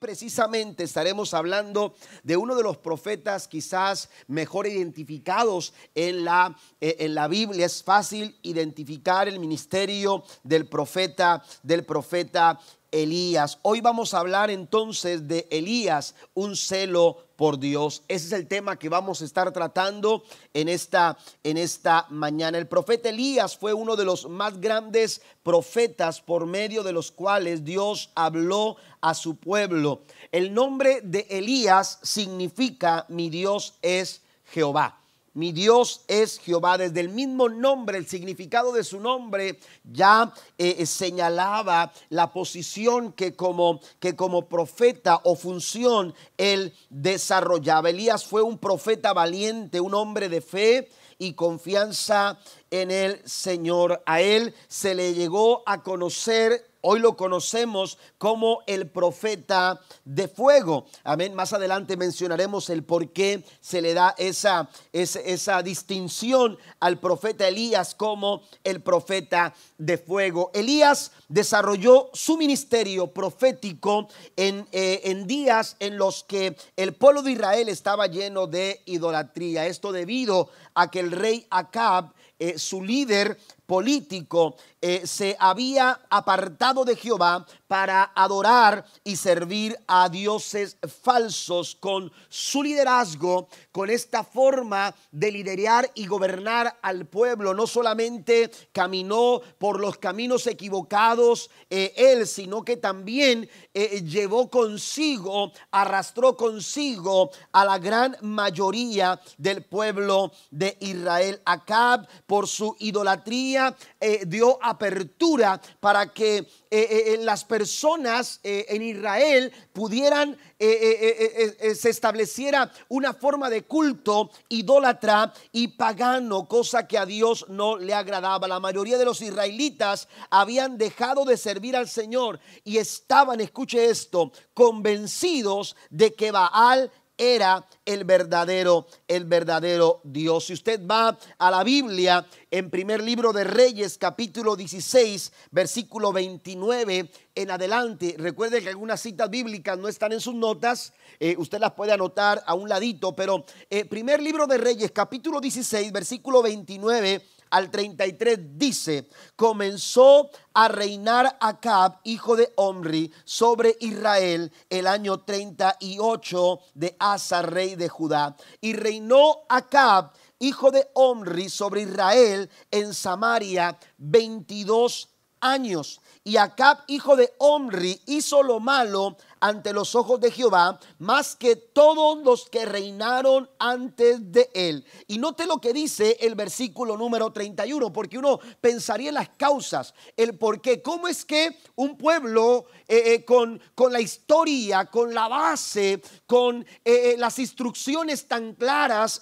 precisamente estaremos hablando de uno de los profetas quizás mejor identificados en la, eh, en la Biblia. Es fácil identificar el ministerio del profeta, del profeta Elías. Hoy vamos a hablar entonces de Elías, un celo por Dios. Ese es el tema que vamos a estar tratando en esta, en esta mañana. El profeta Elías fue uno de los más grandes profetas por medio de los cuales Dios habló a su pueblo. El nombre de Elías significa mi Dios es Jehová. Mi Dios es Jehová. Desde el mismo nombre, el significado de su nombre ya eh, eh, señalaba la posición que como, que como profeta o función él desarrollaba. Elías fue un profeta valiente, un hombre de fe y confianza en el Señor. A él se le llegó a conocer Hoy lo conocemos como el profeta de fuego. Amén. Más adelante mencionaremos el por qué se le da esa, esa, distinción al profeta Elías como el profeta de fuego. Elías desarrolló su ministerio profético en, eh, en días en los que el pueblo de Israel estaba lleno de idolatría. Esto debido a que el rey Acab, eh, su líder, político eh, se había apartado de Jehová para adorar y servir a dioses falsos con su liderazgo, con esta forma de liderar y gobernar al pueblo. No solamente caminó por los caminos equivocados eh, él, sino que también eh, llevó consigo, arrastró consigo a la gran mayoría del pueblo de Israel. Acab, por su idolatría, eh, dio apertura para que eh, las personas en Israel pudieran, se estableciera una forma de culto idólatra y pagano, cosa que a Dios no le agradaba. La mayoría de los israelitas habían dejado de servir al Señor y estaban, escuche esto, convencidos de que Baal era el verdadero, el verdadero Dios. Si usted va a la Biblia, en primer libro de Reyes, capítulo 16, versículo 29 en adelante, recuerde que algunas citas bíblicas no están en sus notas, eh, usted las puede anotar a un ladito, pero eh, primer libro de Reyes, capítulo 16, versículo 29 al 33 dice, comenzó a reinar Acab, hijo de Omri, sobre Israel el año 38 de Asa, rey de Judá. Y reinó Acab, hijo de Omri, sobre Israel en Samaria 22 años. Y Acab, hijo de Omri, hizo lo malo ante los ojos de Jehová, más que todos los que reinaron antes de él. Y note lo que dice el versículo número 31, porque uno pensaría en las causas, el por qué. ¿Cómo es que un pueblo eh, eh, con, con, la historia, con la base, con eh, las instrucciones tan claras,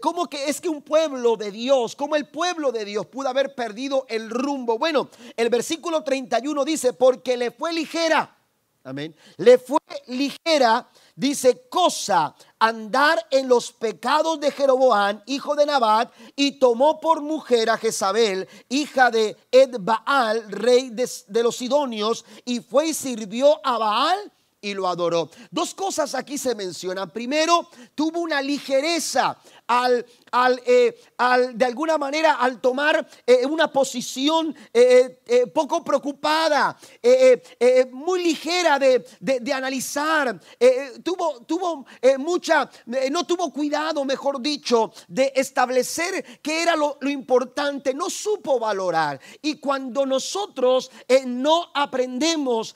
cómo que es que un pueblo de Dios, cómo el pueblo de Dios pudo haber perdido el rumbo? Bueno, el versículo 31 dice, porque le fue ligera Amén. Le fue ligera, dice, cosa andar en los pecados de Jeroboam, hijo de Nabat, y tomó por mujer a Jezabel, hija de Edbaal, rey de, de los Sidonios, y fue y sirvió a Baal y lo adoró. Dos cosas aquí se mencionan. Primero, tuvo una ligereza al, al, eh, al, de alguna manera, al tomar eh, una posición eh, poco preocupada, muy ligera de, de, analizar, tuvo, tuvo mucha, no tuvo cuidado, mejor dicho, de establecer qué era lo, lo importante, no supo valorar. Y cuando nosotros no aprendemos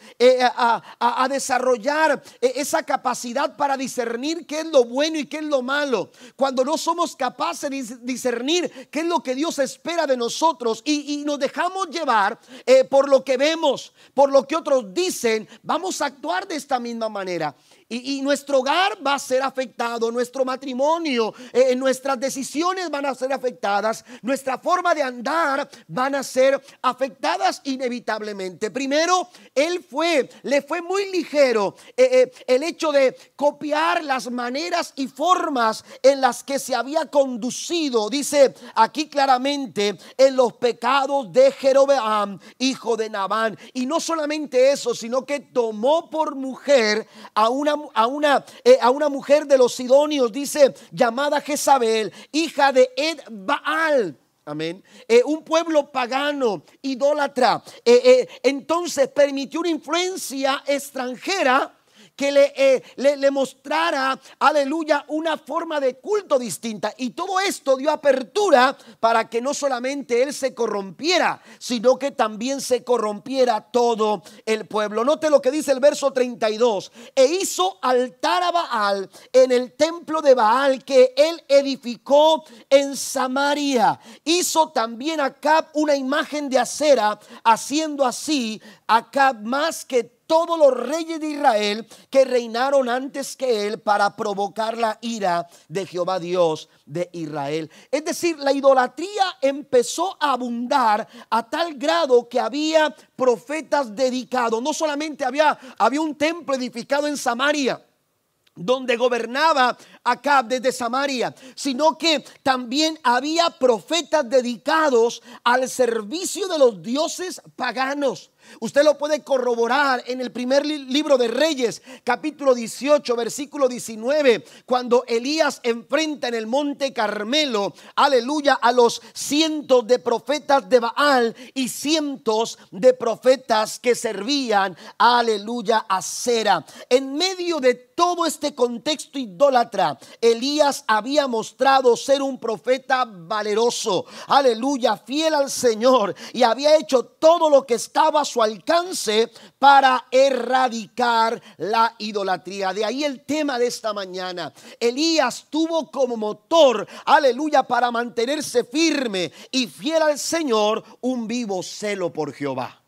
a, a, a desarrollar esa capacidad para discernir qué es lo bueno y qué es lo malo, cuando no somos capaces de discernir qué es lo que Dios espera de nosotros y, nos dejamos llevar eh, por lo que vemos, por lo que otros dicen, vamos a actuar de esta misma manera. Y, nuestro hogar va a ser afectado, nuestro matrimonio, eh, nuestras decisiones van a ser afectadas, nuestra forma de andar van a ser afectadas inevitablemente. Primero, él fue, le fue muy ligero eh, eh, el hecho de copiar las maneras y formas en las que se había conducido, dice aquí claramente, en los pecados de Jerobeam, hijo de Nabán. Y no solamente eso, sino que tomó por mujer a una, a una, eh, a una mujer de los sidonios, dice, llamada Jezabel, hija de Ed Baal. Amén. Eh, un pueblo pagano, idólatra. Eh, eh, entonces permitió una influencia extranjera que eh, le, le, mostrara, aleluya, una forma de culto distinta. Y todo esto dio apertura para que no solamente él se corrompiera, sino que también se corrompiera todo el pueblo. Note lo que dice el verso 32. E hizo altar a Baal en el templo de Baal que él edificó en Samaria. Hizo también Acab una imagen de acera, haciendo así Acab más que todos los reyes de Israel que reinaron antes que él para provocar la ira de Jehová Dios de Israel. Es decir, la idolatría empezó a abundar a tal grado que había profetas dedicados. No solamente había, había un templo edificado en Samaria donde gobernaba Acab desde Samaria, sino que también había profetas dedicados al servicio de los dioses paganos. Usted lo puede corroborar en el primer libro de Reyes, capítulo 18, versículo 19, cuando Elías enfrenta en el monte Carmelo, aleluya, a los cientos de profetas de Baal y cientos de profetas que servían, aleluya, a Cera. En medio de todo este contexto idólatra, Elías había mostrado ser un profeta valeroso, aleluya, fiel al Señor y había hecho todo lo que estaba alcance para erradicar la idolatría. De ahí el tema de esta mañana. Elías tuvo como motor, aleluya, para mantenerse firme y fiel al Señor, un vivo celo por Jehová.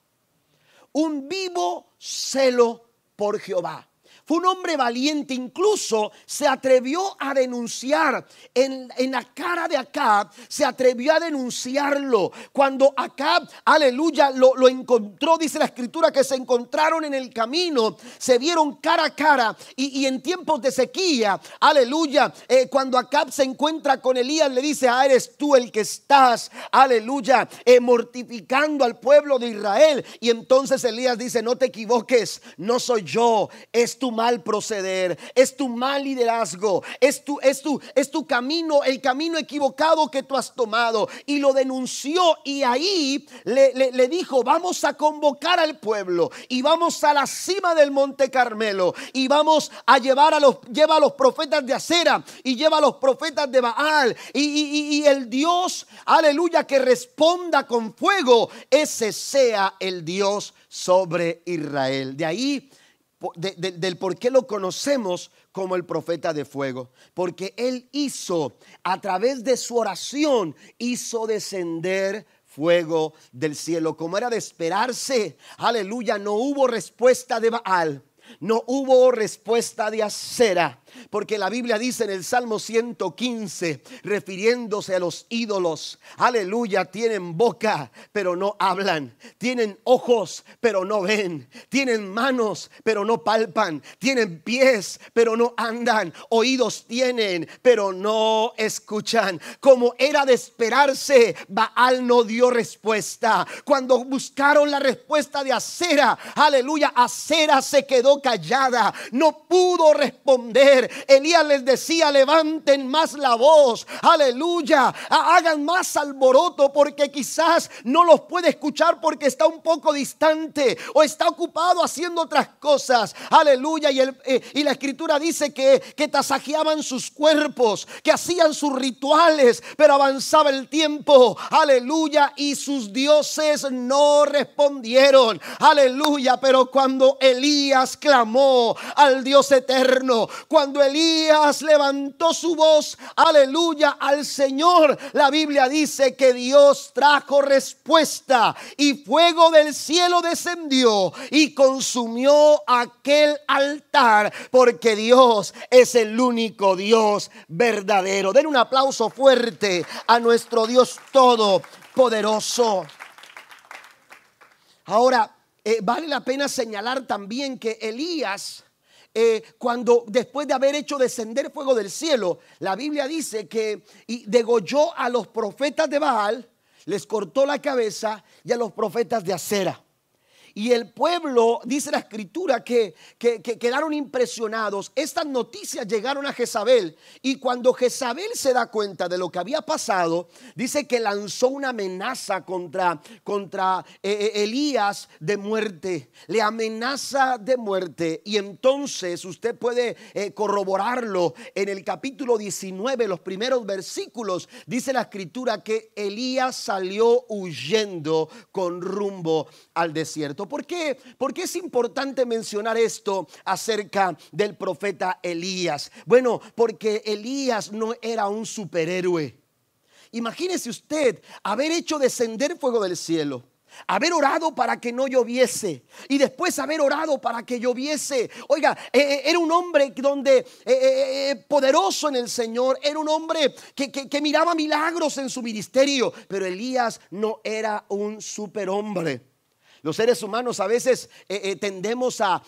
Un vivo celo por Jehová. Fue un hombre valiente, incluso se atrevió a denunciar en, la cara de Acab, se atrevió a denunciarlo. Cuando Acab, aleluya, lo, encontró, dice la escritura, que se encontraron en el camino, se vieron cara a cara y, en tiempos de sequía, aleluya, eh, cuando Acab se encuentra con Elías, le dice, ah, eres tú el que estás, aleluya, eh, mortificando al pueblo de Israel. Y entonces Elías dice, no te equivoques, no soy yo, es tu mal proceder, es tu mal liderazgo, es tu, es tu, es tu camino, el camino equivocado que tú has tomado. Y lo denunció y ahí le, le, dijo, vamos a convocar al pueblo y vamos a la cima del monte Carmelo y vamos a llevar a los, lleva a los profetas de acera y lleva a los profetas de Baal y, y, y el Dios, aleluya, que responda con fuego, ese sea el Dios sobre Israel. De ahí del por qué lo conocemos como el profeta de fuego. Porque él hizo, a través de su oración, hizo descender fuego del cielo. Como era de esperarse, aleluya, no hubo respuesta de Baal. No hubo respuesta de acera. Porque la Biblia dice en el Salmo 115, refiriéndose a los ídolos, aleluya, tienen boca, pero no hablan. Tienen ojos, pero no ven. Tienen manos, pero no palpan. Tienen pies, pero no andan. Oídos tienen, pero no escuchan. Como era de esperarse, Baal no dio respuesta. Cuando buscaron la respuesta de Acera, aleluya, Acera se quedó callada. No pudo responder. Elías les decía, levanten más la voz, aleluya, hagan más alboroto porque quizás no los puede escuchar porque está un poco distante o está ocupado haciendo otras cosas, aleluya. Y, el, eh, y la escritura dice que, que tasajeaban sus cuerpos, que hacían sus rituales, pero avanzaba el tiempo, aleluya, y sus dioses no respondieron, aleluya. Pero cuando Elías clamó al Dios eterno, cuando Elías levantó su voz, aleluya, al Señor, la Biblia dice que Dios trajo respuesta y fuego del cielo descendió y consumió aquel altar porque Dios es el único Dios verdadero. Den un aplauso fuerte a nuestro Dios todopoderoso. Ahora, eh, vale la pena señalar también que Elías eh, cuando después de haber hecho descender fuego del cielo, la Biblia dice que degolló a los profetas de Baal, les cortó la cabeza y a los profetas de acera. Y el pueblo, dice la escritura, que, quedaron impresionados. Estas noticias llegaron a Jezabel. Y cuando Jezabel se da cuenta de lo que había pasado, dice que lanzó una amenaza contra, contra eh, eh, Elías de muerte. Le amenaza de muerte. Y entonces usted puede eh, corroborarlo en el capítulo 19, los primeros versículos. Dice la escritura que Elías salió huyendo con rumbo al desierto. ¿Por qué? Porque es importante mencionar esto acerca del profeta Elías. Bueno, porque Elías no era un superhéroe. Imagínese usted haber hecho descender fuego del cielo haber orado para que no lloviese y después haber orado para que lloviese. Oiga, eh, eh, era un hombre donde eh, poderoso en el Señor, era un hombre que, que, miraba milagros en su ministerio, pero Elías no era un superhombre. Los seres humanos a veces eh, eh, tendemos a,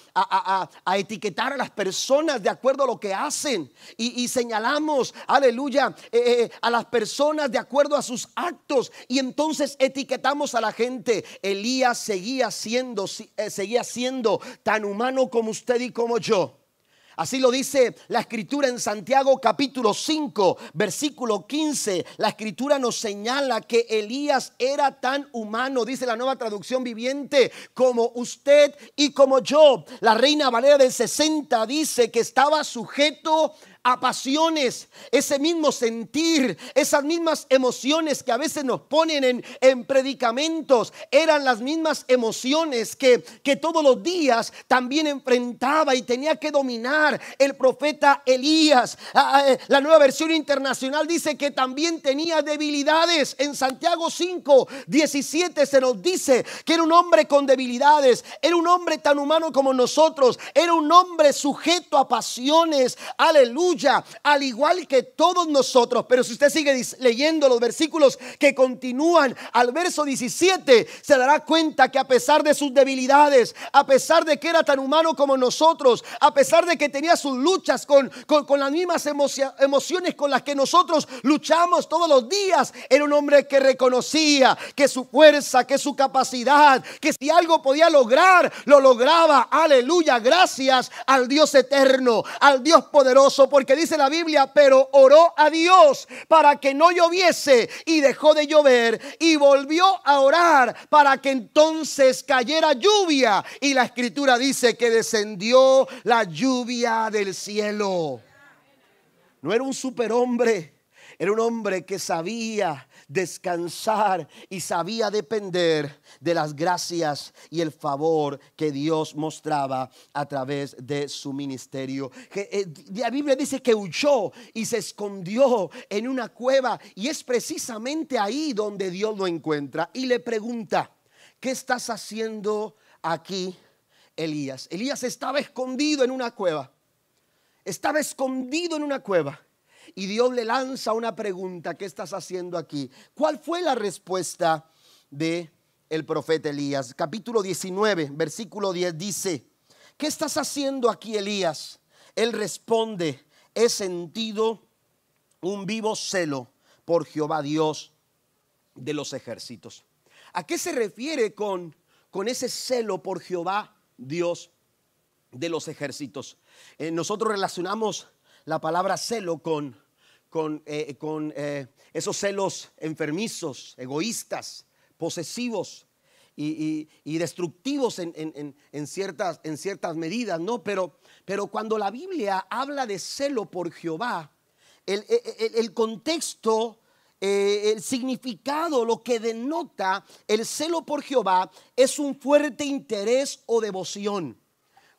etiquetar a las personas de acuerdo a lo que hacen y, señalamos, aleluya, eh, a las personas de acuerdo a sus actos y entonces etiquetamos a la gente. Elías seguía siendo, seguía siendo tan humano como usted y como yo. Así lo dice la escritura en Santiago capítulo 5, versículo 15. La escritura nos señala que Elías era tan humano, dice la nueva traducción viviente, como usted y como yo. La reina Valera del 60 dice que estaba sujeto a pasiones, ese mismo sentir, esas mismas emociones que a veces nos ponen en, en predicamentos, eran las mismas emociones que, que todos los días también enfrentaba y tenía que dominar el profeta Elías. Ah, ah, eh, la nueva versión internacional dice que también tenía debilidades. En Santiago 5, 17 se nos dice que era un hombre con debilidades, era un hombre tan humano como nosotros, era un hombre sujeto a pasiones. Aleluya al igual que todos nosotros. Pero si usted sigue leyendo los versículos que continúan al verso 17, se dará cuenta que a pesar de sus debilidades, a pesar de que era tan humano como nosotros, a pesar de que tenía sus luchas con, con, las mismas emociones con las que nosotros luchamos todos los días, era un hombre que reconocía que su fuerza, que su capacidad, que si algo podía lograr, lo lograba. Aleluya, gracias al Dios eterno, al Dios poderoso porque dice la Biblia, pero oró a Dios para que no lloviese y dejó de llover y volvió a orar para que entonces cayera lluvia. Y la escritura dice que descendió la lluvia del cielo. No era un superhombre, era un hombre que sabía descansar y sabía depender de las gracias y el favor que Dios mostraba a través de su ministerio. Eh, la Biblia dice que huyó y se escondió en una cueva y es precisamente ahí donde Dios lo encuentra y le pregunta, ¿qué estás haciendo aquí, Elías? Elías estaba escondido en una cueva. Estaba escondido en una cueva y Dios le lanza una pregunta, ¿qué estás haciendo aquí? ¿Cuál fue la respuesta de el profeta Elías? Capítulo 19, versículo 10 dice, ¿qué estás haciendo aquí, Elías? Él responde, he sentido un vivo celo por Jehová Dios de los ejércitos. ¿A qué se refiere con, con ese celo por Jehová Dios de los ejércitos? Eh, nosotros relacionamos la palabra celo con, con, eh, con eh, esos celos enfermizos, egoístas, posesivos y, destructivos en, ciertas, en ciertas medidas, ¿no? Pero, pero cuando la Biblia habla de celo por Jehová, el, el contexto eh, el significado, lo que denota el celo por Jehová es un fuerte interés o devoción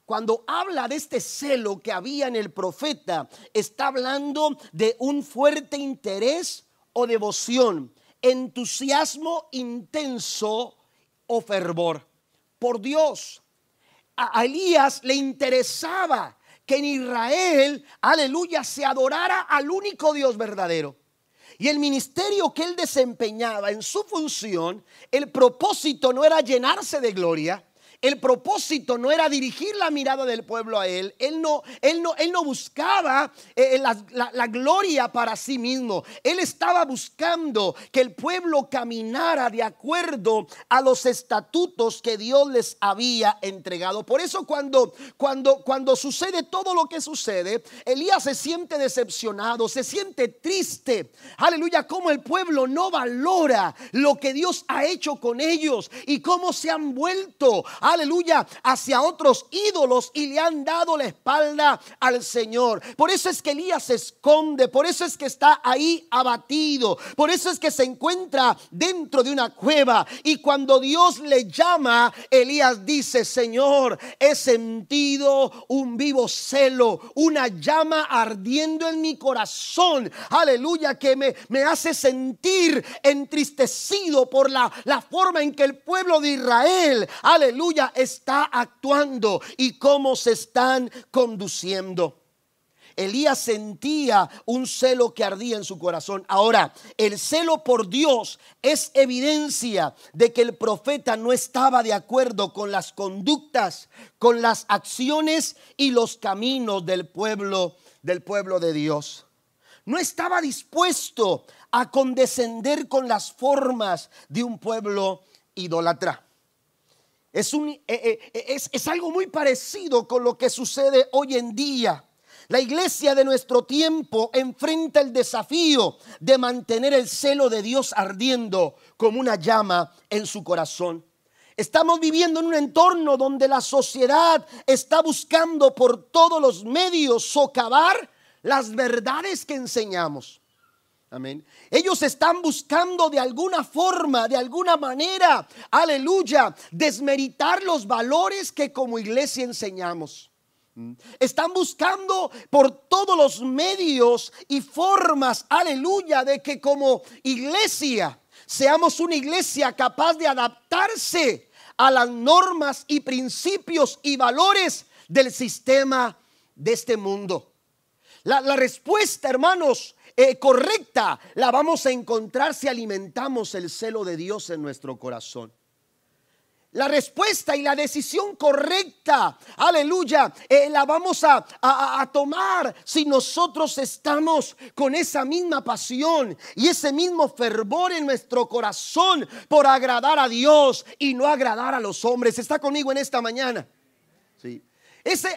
cuando habla de este celo que había en el profeta, está hablando de un fuerte interés o devoción, entusiasmo intenso o fervor por Dios. A Elías le interesaba que en Israel, aleluya, se adorara al único Dios verdadero. Y el ministerio que él desempeñaba en su función, el propósito no era llenarse de gloria, el propósito no era dirigir la mirada del pueblo a él. Él no, él no, él no buscaba eh, eh, la, gloria para sí mismo. Él estaba buscando que el pueblo caminara de acuerdo a los estatutos que Dios les había entregado. Por eso cuando, cuando, cuando sucede todo lo que sucede, Elías se siente decepcionado, se siente triste. Aleluya, como el pueblo no valora lo que Dios ha hecho con ellos y cómo se han vuelto aleluya, hacia otros ídolos y le han dado la espalda al Señor. Por eso es que Elías se esconde, por eso es que está ahí abatido, por eso es que se encuentra dentro de una cueva. Y cuando Dios le llama, Elías dice, Señor, he sentido un vivo celo, una llama ardiendo en mi corazón, aleluya, que me, me hace sentir entristecido por la, la forma en que el pueblo de Israel, aleluya, está actuando y cómo se están conduciendo. Elías sentía un celo que ardía en su corazón. Ahora, el celo por Dios es evidencia de que el profeta no estaba de acuerdo con las conductas, con las acciones y los caminos del pueblo, del pueblo de Dios. No estaba dispuesto a condescender con las formas de un pueblo idólatra. Es, un, eh, eh, eh, es, es algo muy parecido con lo que sucede hoy en día. La iglesia de nuestro tiempo enfrenta el desafío de mantener el celo de Dios ardiendo como una llama en su corazón. Estamos viviendo en un entorno donde la sociedad está buscando por todos los medios socavar las verdades que enseñamos. Amén. Ellos están buscando de alguna forma, de alguna manera, aleluya, desmeritar los valores que como iglesia enseñamos. Mm. Están buscando por todos los medios y formas, aleluya, de que como iglesia seamos una iglesia capaz de adaptarse a las normas y principios y valores del sistema de este mundo. La, la respuesta, hermanos, eh, correcta la vamos a encontrar si alimentamos el celo de Dios en nuestro corazón. La respuesta y la decisión correcta, aleluya, eh, la vamos a, a, tomar si nosotros estamos con esa misma pasión y ese mismo fervor en nuestro corazón por agradar a Dios y no agradar a los hombres. ¿Está conmigo en esta mañana? Sí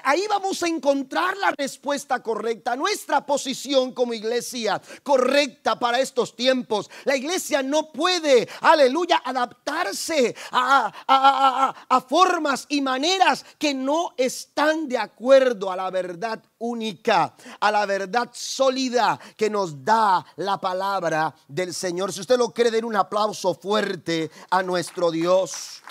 ahí vamos a encontrar la respuesta correcta, nuestra posición como iglesia correcta para estos tiempos. La iglesia no puede, aleluya, adaptarse a, a formas y maneras que no están de acuerdo a la verdad única, a la verdad sólida que nos da la palabra del Señor. Si usted lo cree, den un aplauso fuerte a nuestro Dios.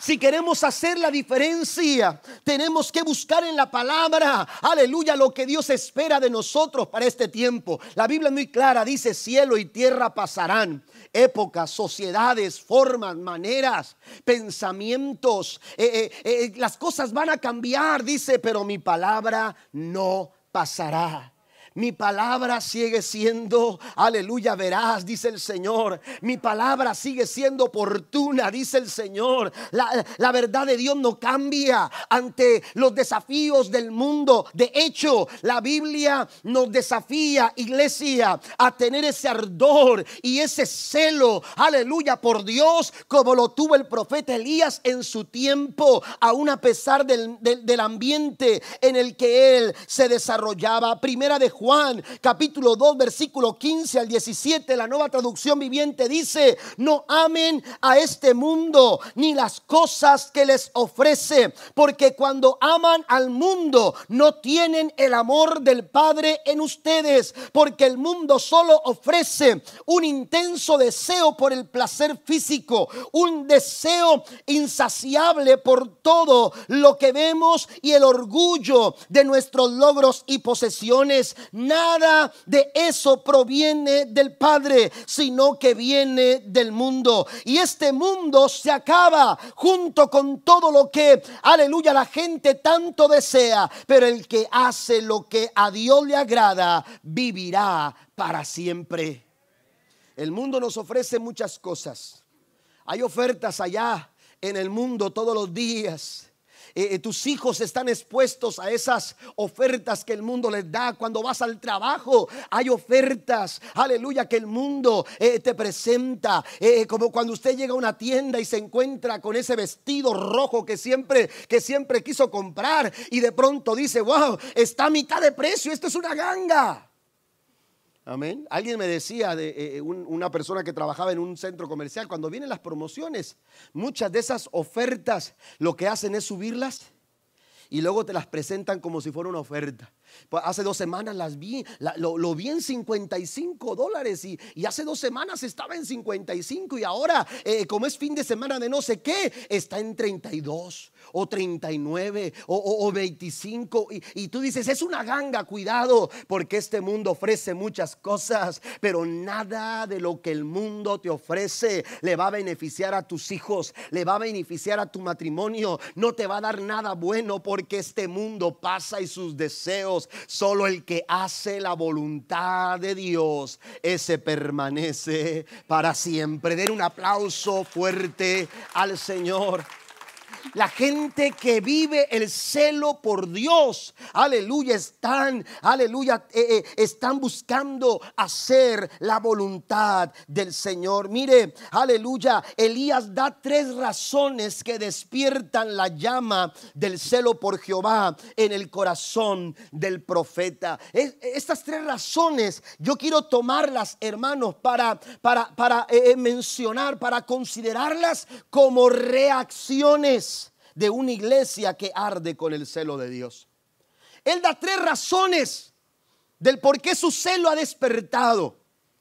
Si queremos hacer la diferencia, tenemos que buscar en la palabra, aleluya, lo que Dios espera de nosotros para este tiempo. La Biblia es muy clara, dice, cielo y tierra pasarán. Épocas, sociedades, formas, maneras, pensamientos, eh, eh, eh, las cosas van a cambiar, dice, pero mi palabra no pasará. Mi palabra sigue siendo, aleluya, verás, dice el Señor. Mi palabra sigue siendo oportuna, dice el Señor. La, la, verdad de Dios no cambia ante los desafíos del mundo. De hecho, la Biblia nos desafía, iglesia, a tener ese ardor y ese celo, aleluya, por Dios, como lo tuvo el profeta Elías en su tiempo, aún a pesar del, del, del ambiente en el que él se desarrollaba. Primera de Juan capítulo 2 versículo 15 al 17, la nueva traducción viviente dice, no amen a este mundo ni las cosas que les ofrece, porque cuando aman al mundo no tienen el amor del Padre en ustedes, porque el mundo solo ofrece un intenso deseo por el placer físico, un deseo insaciable por todo lo que vemos y el orgullo de nuestros logros y posesiones Nada de eso proviene del Padre, sino que viene del mundo. Y este mundo se acaba junto con todo lo que, aleluya, la gente tanto desea. Pero el que hace lo que a Dios le agrada, vivirá para siempre. El mundo nos ofrece muchas cosas. Hay ofertas allá en el mundo todos los días. Eh, eh, tus hijos están expuestos a esas ofertas que el mundo les da. Cuando vas al trabajo hay ofertas, aleluya, que el mundo eh, te presenta. como cuando usted llega a una tienda y se encuentra con ese vestido rojo que siempre, que siempre quiso comprar y de pronto dice, wow, está a mitad de precio, esto es una ganga. Amén. Alguien me decía de una persona que trabajaba en un centro comercial, cuando vienen las promociones, muchas de esas ofertas lo que hacen es subirlas y luego te las presentan como si fuera una oferta. Pues hace dos semanas las vi, lo, vi en 55 dólares y, hace dos semanas estaba en 55 y ahora, eh, como es fin de semana de no sé qué, está en 32 o 39 o, 25 y, y tú dices, es una ganga, cuidado, porque este mundo ofrece muchas cosas, pero nada de lo que el mundo te ofrece le va a beneficiar a tus hijos, le va a beneficiar a tu matrimonio, no te va a dar nada bueno porque este mundo pasa y sus deseos Solo el que hace la voluntad de Dios, ese permanece para siempre. Den un aplauso fuerte al Señor. La gente que vive el celo por Dios, aleluya, están, aleluya, eh, eh, están buscando hacer la voluntad del Señor. Mire, aleluya, Elías da tres razones que despiertan la llama del celo por Jehová en el corazón del profeta. estas tres razones yo quiero tomarlas, hermanos, para, para, para eh, mencionar, para considerarlas como reacciones de una iglesia que arde con el celo de Dios. Él da tres razones del por qué su celo ha despertado.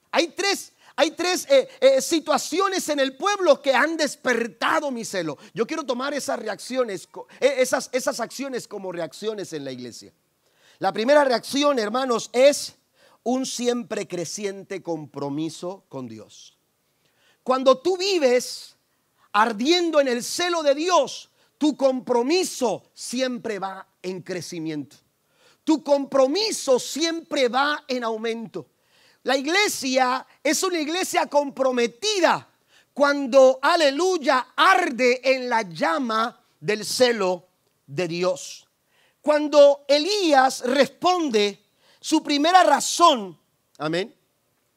Hay tres, hay tres eh, eh, situaciones en el pueblo que han despertado mi celo. Yo quiero tomar esas reacciones, eh, esas, esas acciones como reacciones en la iglesia. La primera reacción, hermanos, es un siempre creciente compromiso con Dios. Cuando tú vives ardiendo en el celo de Dios, tu compromiso siempre va en crecimiento. Tu compromiso siempre va en aumento. La iglesia es una iglesia comprometida cuando, aleluya, arde en la llama del celo de Dios. Cuando Elías responde su primera razón, amén,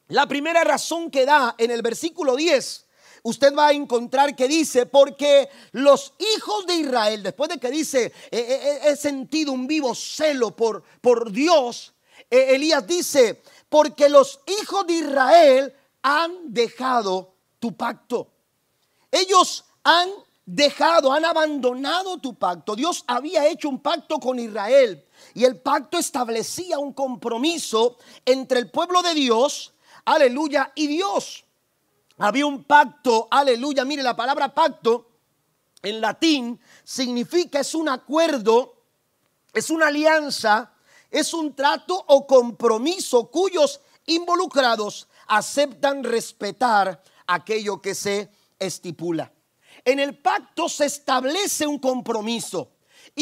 la primera razón que da en el versículo 10 usted va a encontrar que dice, porque los hijos de Israel, después de que dice, he, sentido un vivo celo por, por Dios, Elías dice, porque los hijos de Israel han dejado tu pacto. Ellos han dejado, han abandonado tu pacto. Dios había hecho un pacto con Israel y el pacto establecía un compromiso entre el pueblo de Dios, aleluya, y Dios. Había un pacto, aleluya, mire la palabra pacto en latín significa es un acuerdo, es una alianza, es un trato o compromiso cuyos involucrados aceptan respetar aquello que se estipula. En el pacto se establece un compromiso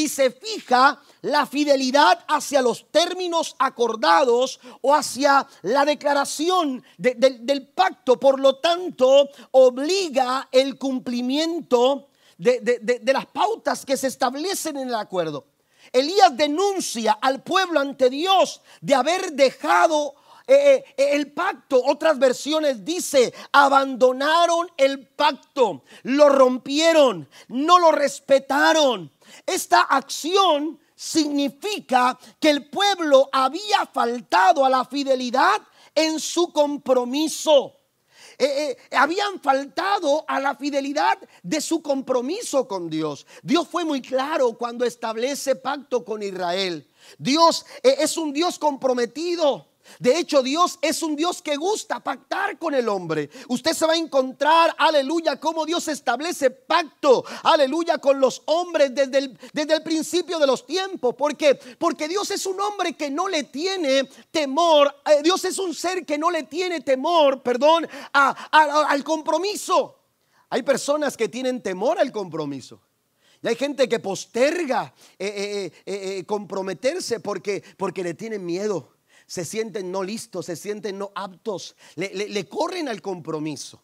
y se fija la fidelidad hacia los términos acordados o hacia la declaración del pacto. Por lo tanto, obliga el cumplimiento de, las pautas que se establecen en el acuerdo. Elías denuncia al pueblo ante Dios de haber dejado eh, eh, el pacto. Otras versiones dice, abandonaron el pacto, lo rompieron, no lo respetaron. Esta acción significa que el pueblo había faltado a la fidelidad en su compromiso. Eh, eh, habían faltado a la fidelidad de su compromiso con Dios. Dios fue muy claro cuando establece pacto con Israel. Dios eh, es un Dios comprometido. De hecho, Dios es un Dios que gusta pactar con el hombre. Usted se va a encontrar, aleluya, cómo Dios establece pacto, aleluya, con los hombres desde el, desde el principio de los tiempos. ¿Por qué? Porque Dios es un hombre que no le tiene temor. Eh, Dios es un ser que no le tiene temor, perdón, al compromiso. Hay personas que tienen temor al compromiso. Y hay gente que posterga eh, eh, comprometerse porque, porque le tienen miedo se sienten no listos, se sienten no aptos, le, corren al compromiso.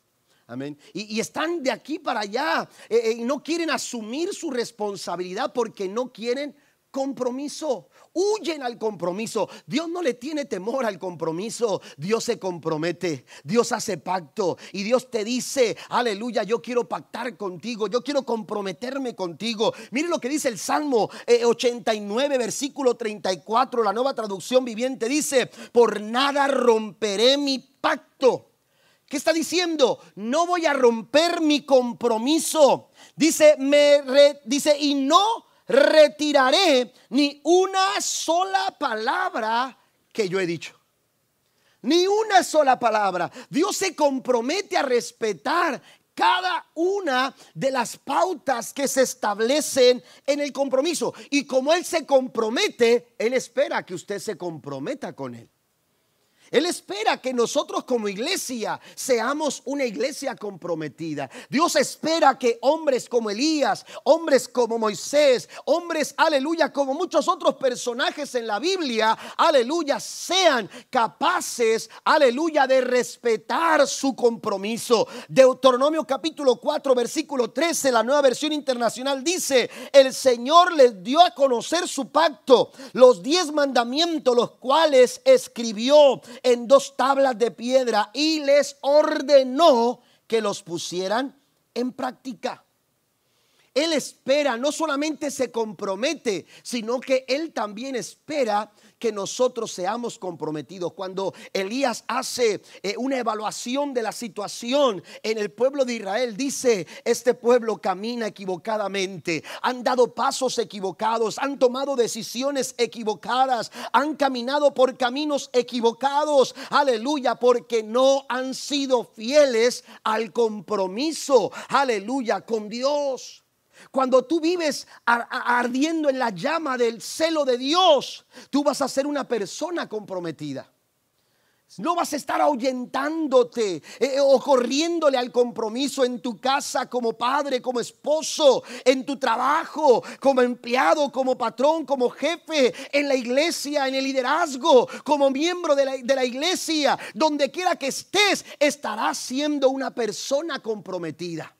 Amén. Y, están de aquí para allá eh, eh, y no quieren asumir su responsabilidad porque no quieren compromiso. Huyen al compromiso. Dios no le tiene temor al compromiso. Dios se compromete. Dios hace pacto. Y Dios te dice, aleluya, yo quiero pactar contigo. Yo quiero comprometerme contigo. Mire lo que dice el Salmo 89, eh, versículo 34. La nueva traducción viviente dice, por nada romperé mi pacto ¿Qué está diciendo? No voy a romper mi compromiso. Dice, me dice, y no retiraré ni una sola palabra que yo he dicho. Ni una sola palabra. Dios se compromete a respetar cada una de las pautas que se establecen en el compromiso. Y como Él se compromete, Él espera que usted se comprometa con Él. Él espera que nosotros como iglesia seamos una iglesia comprometida. Dios espera que hombres como Elías, hombres como Moisés, hombres, aleluya, como muchos otros personajes en la Biblia, aleluya, sean capaces, aleluya, de respetar su compromiso. Deuteronomio capítulo 4, versículo 13, la nueva versión internacional dice, el Señor les dio a conocer su pacto, los diez mandamientos, los cuales escribió en dos tablas de piedra y les ordenó que los pusieran en práctica. Él espera, no solamente se compromete, sino que Él también espera que nosotros seamos comprometidos. Cuando Elías hace eh, una evaluación de la situación en el pueblo de Israel, dice, este pueblo camina equivocadamente, han dado pasos equivocados, han tomado decisiones equivocadas, han caminado por caminos equivocados, aleluya, porque no han sido fieles al compromiso, aleluya, con Dios. Cuando tú vives ardiendo en la llama del celo de Dios, tú vas a ser una persona comprometida. No vas a estar ahuyentándote eh, eh, o corriéndole al compromiso en tu casa como padre, como esposo, en tu trabajo, como empleado, como patrón, como jefe, en la iglesia, en el liderazgo, como miembro de la, de la iglesia. Donde quiera que estés, estarás siendo una persona comprometida.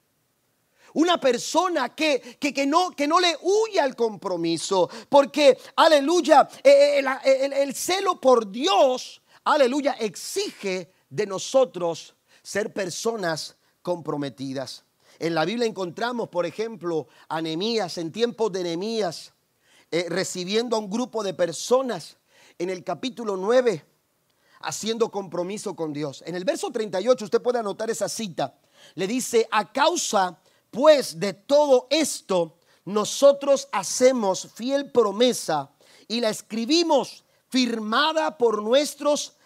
Una persona que, que, no, que no le huye al compromiso. Porque, aleluya, eh, eh, el, el celo por Dios, aleluya, exige de nosotros ser personas comprometidas. En la Biblia encontramos, por ejemplo, a Nehemías, en tiempos de Nehemías, eh, recibiendo a un grupo de personas en el capítulo 9, haciendo compromiso con Dios. En el verso 38, usted puede anotar esa cita, le dice, a causa pues de todo esto, nosotros hacemos fiel promesa y la escribimos firmada por nuestros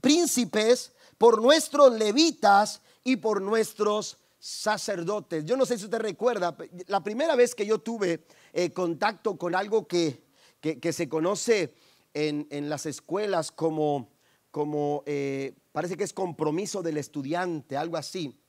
príncipes, por nuestros levitas y por nuestros sacerdotes. Yo no sé si usted recuerda, la primera vez que yo tuve eh, contacto con algo que, que, se conoce en, en, las escuelas como, como eh, parece que es compromiso del estudiante, algo así.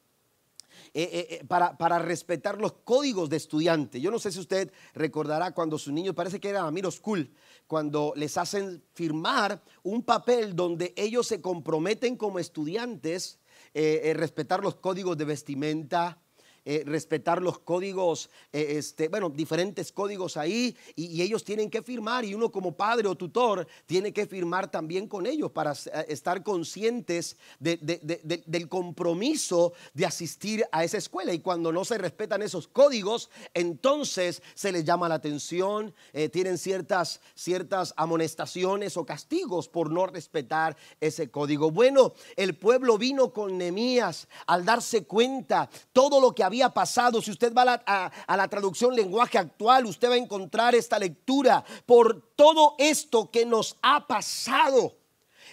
Eh, eh, eh, para, para, respetar los códigos de estudiante. Yo no sé si usted recordará cuando sus niños, parece que era Amiro School, cuando les hacen firmar un papel donde ellos se comprometen como estudiantes, respetar los códigos de vestimenta, eh, respetar los códigos, eh, este, bueno, diferentes códigos ahí, y, ellos tienen que firmar, y uno como padre o tutor tiene que firmar también con ellos para eh, estar conscientes del compromiso de asistir a esa escuela. Y cuando no se respetan esos códigos, entonces se les llama la atención, tienen ciertas, ciertas amonestaciones o castigos por no respetar ese código. Bueno, el pueblo vino con Nemías al darse cuenta todo lo que había había pasado. Si usted va a la, traducción lenguaje actual, usted va a encontrar esta lectura por todo esto que nos ha pasado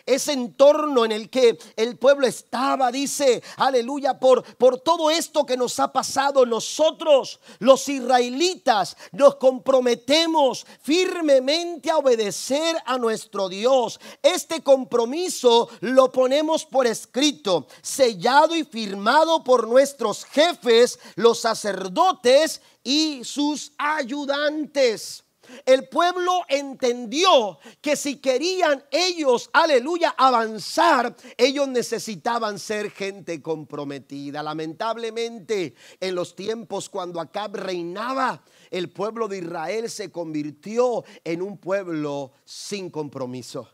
ese entorno en el que el pueblo estaba, dice, aleluya, por, por todo esto que nos ha pasado, nosotros, los israelitas, nos comprometemos firmemente a obedecer a nuestro Dios. Este compromiso lo ponemos por escrito, sellado y firmado por nuestros jefes, los sacerdotes y sus ayudantes. El pueblo entendió que si querían ellos, aleluya, avanzar, ellos necesitaban ser gente comprometida. Lamentablemente, en los tiempos cuando Acab reinaba, el pueblo de Israel se convirtió en un pueblo sin compromiso.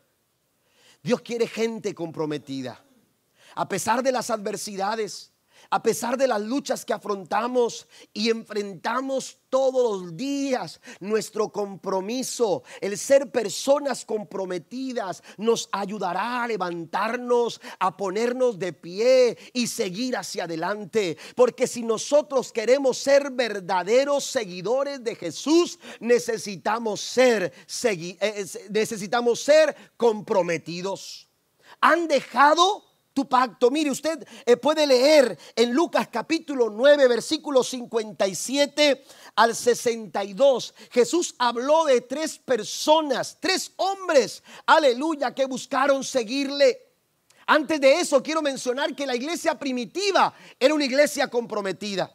Dios quiere gente comprometida. A pesar de las adversidades, a pesar de las luchas que afrontamos y enfrentamos todos los días, nuestro compromiso, el ser personas comprometidas, nos ayudará a levantarnos, a ponernos de pie y seguir hacia adelante. Porque si nosotros queremos ser verdaderos seguidores de Jesús, necesitamos ser, eh, necesitamos ser comprometidos. Han dejado tu pacto. Mire, usted eh, puede leer en Lucas capítulo 9, versículo 57 al 62. Jesús habló de tres personas, tres hombres, aleluya, que buscaron seguirle. Antes de eso, quiero mencionar que la iglesia primitiva era una iglesia comprometida.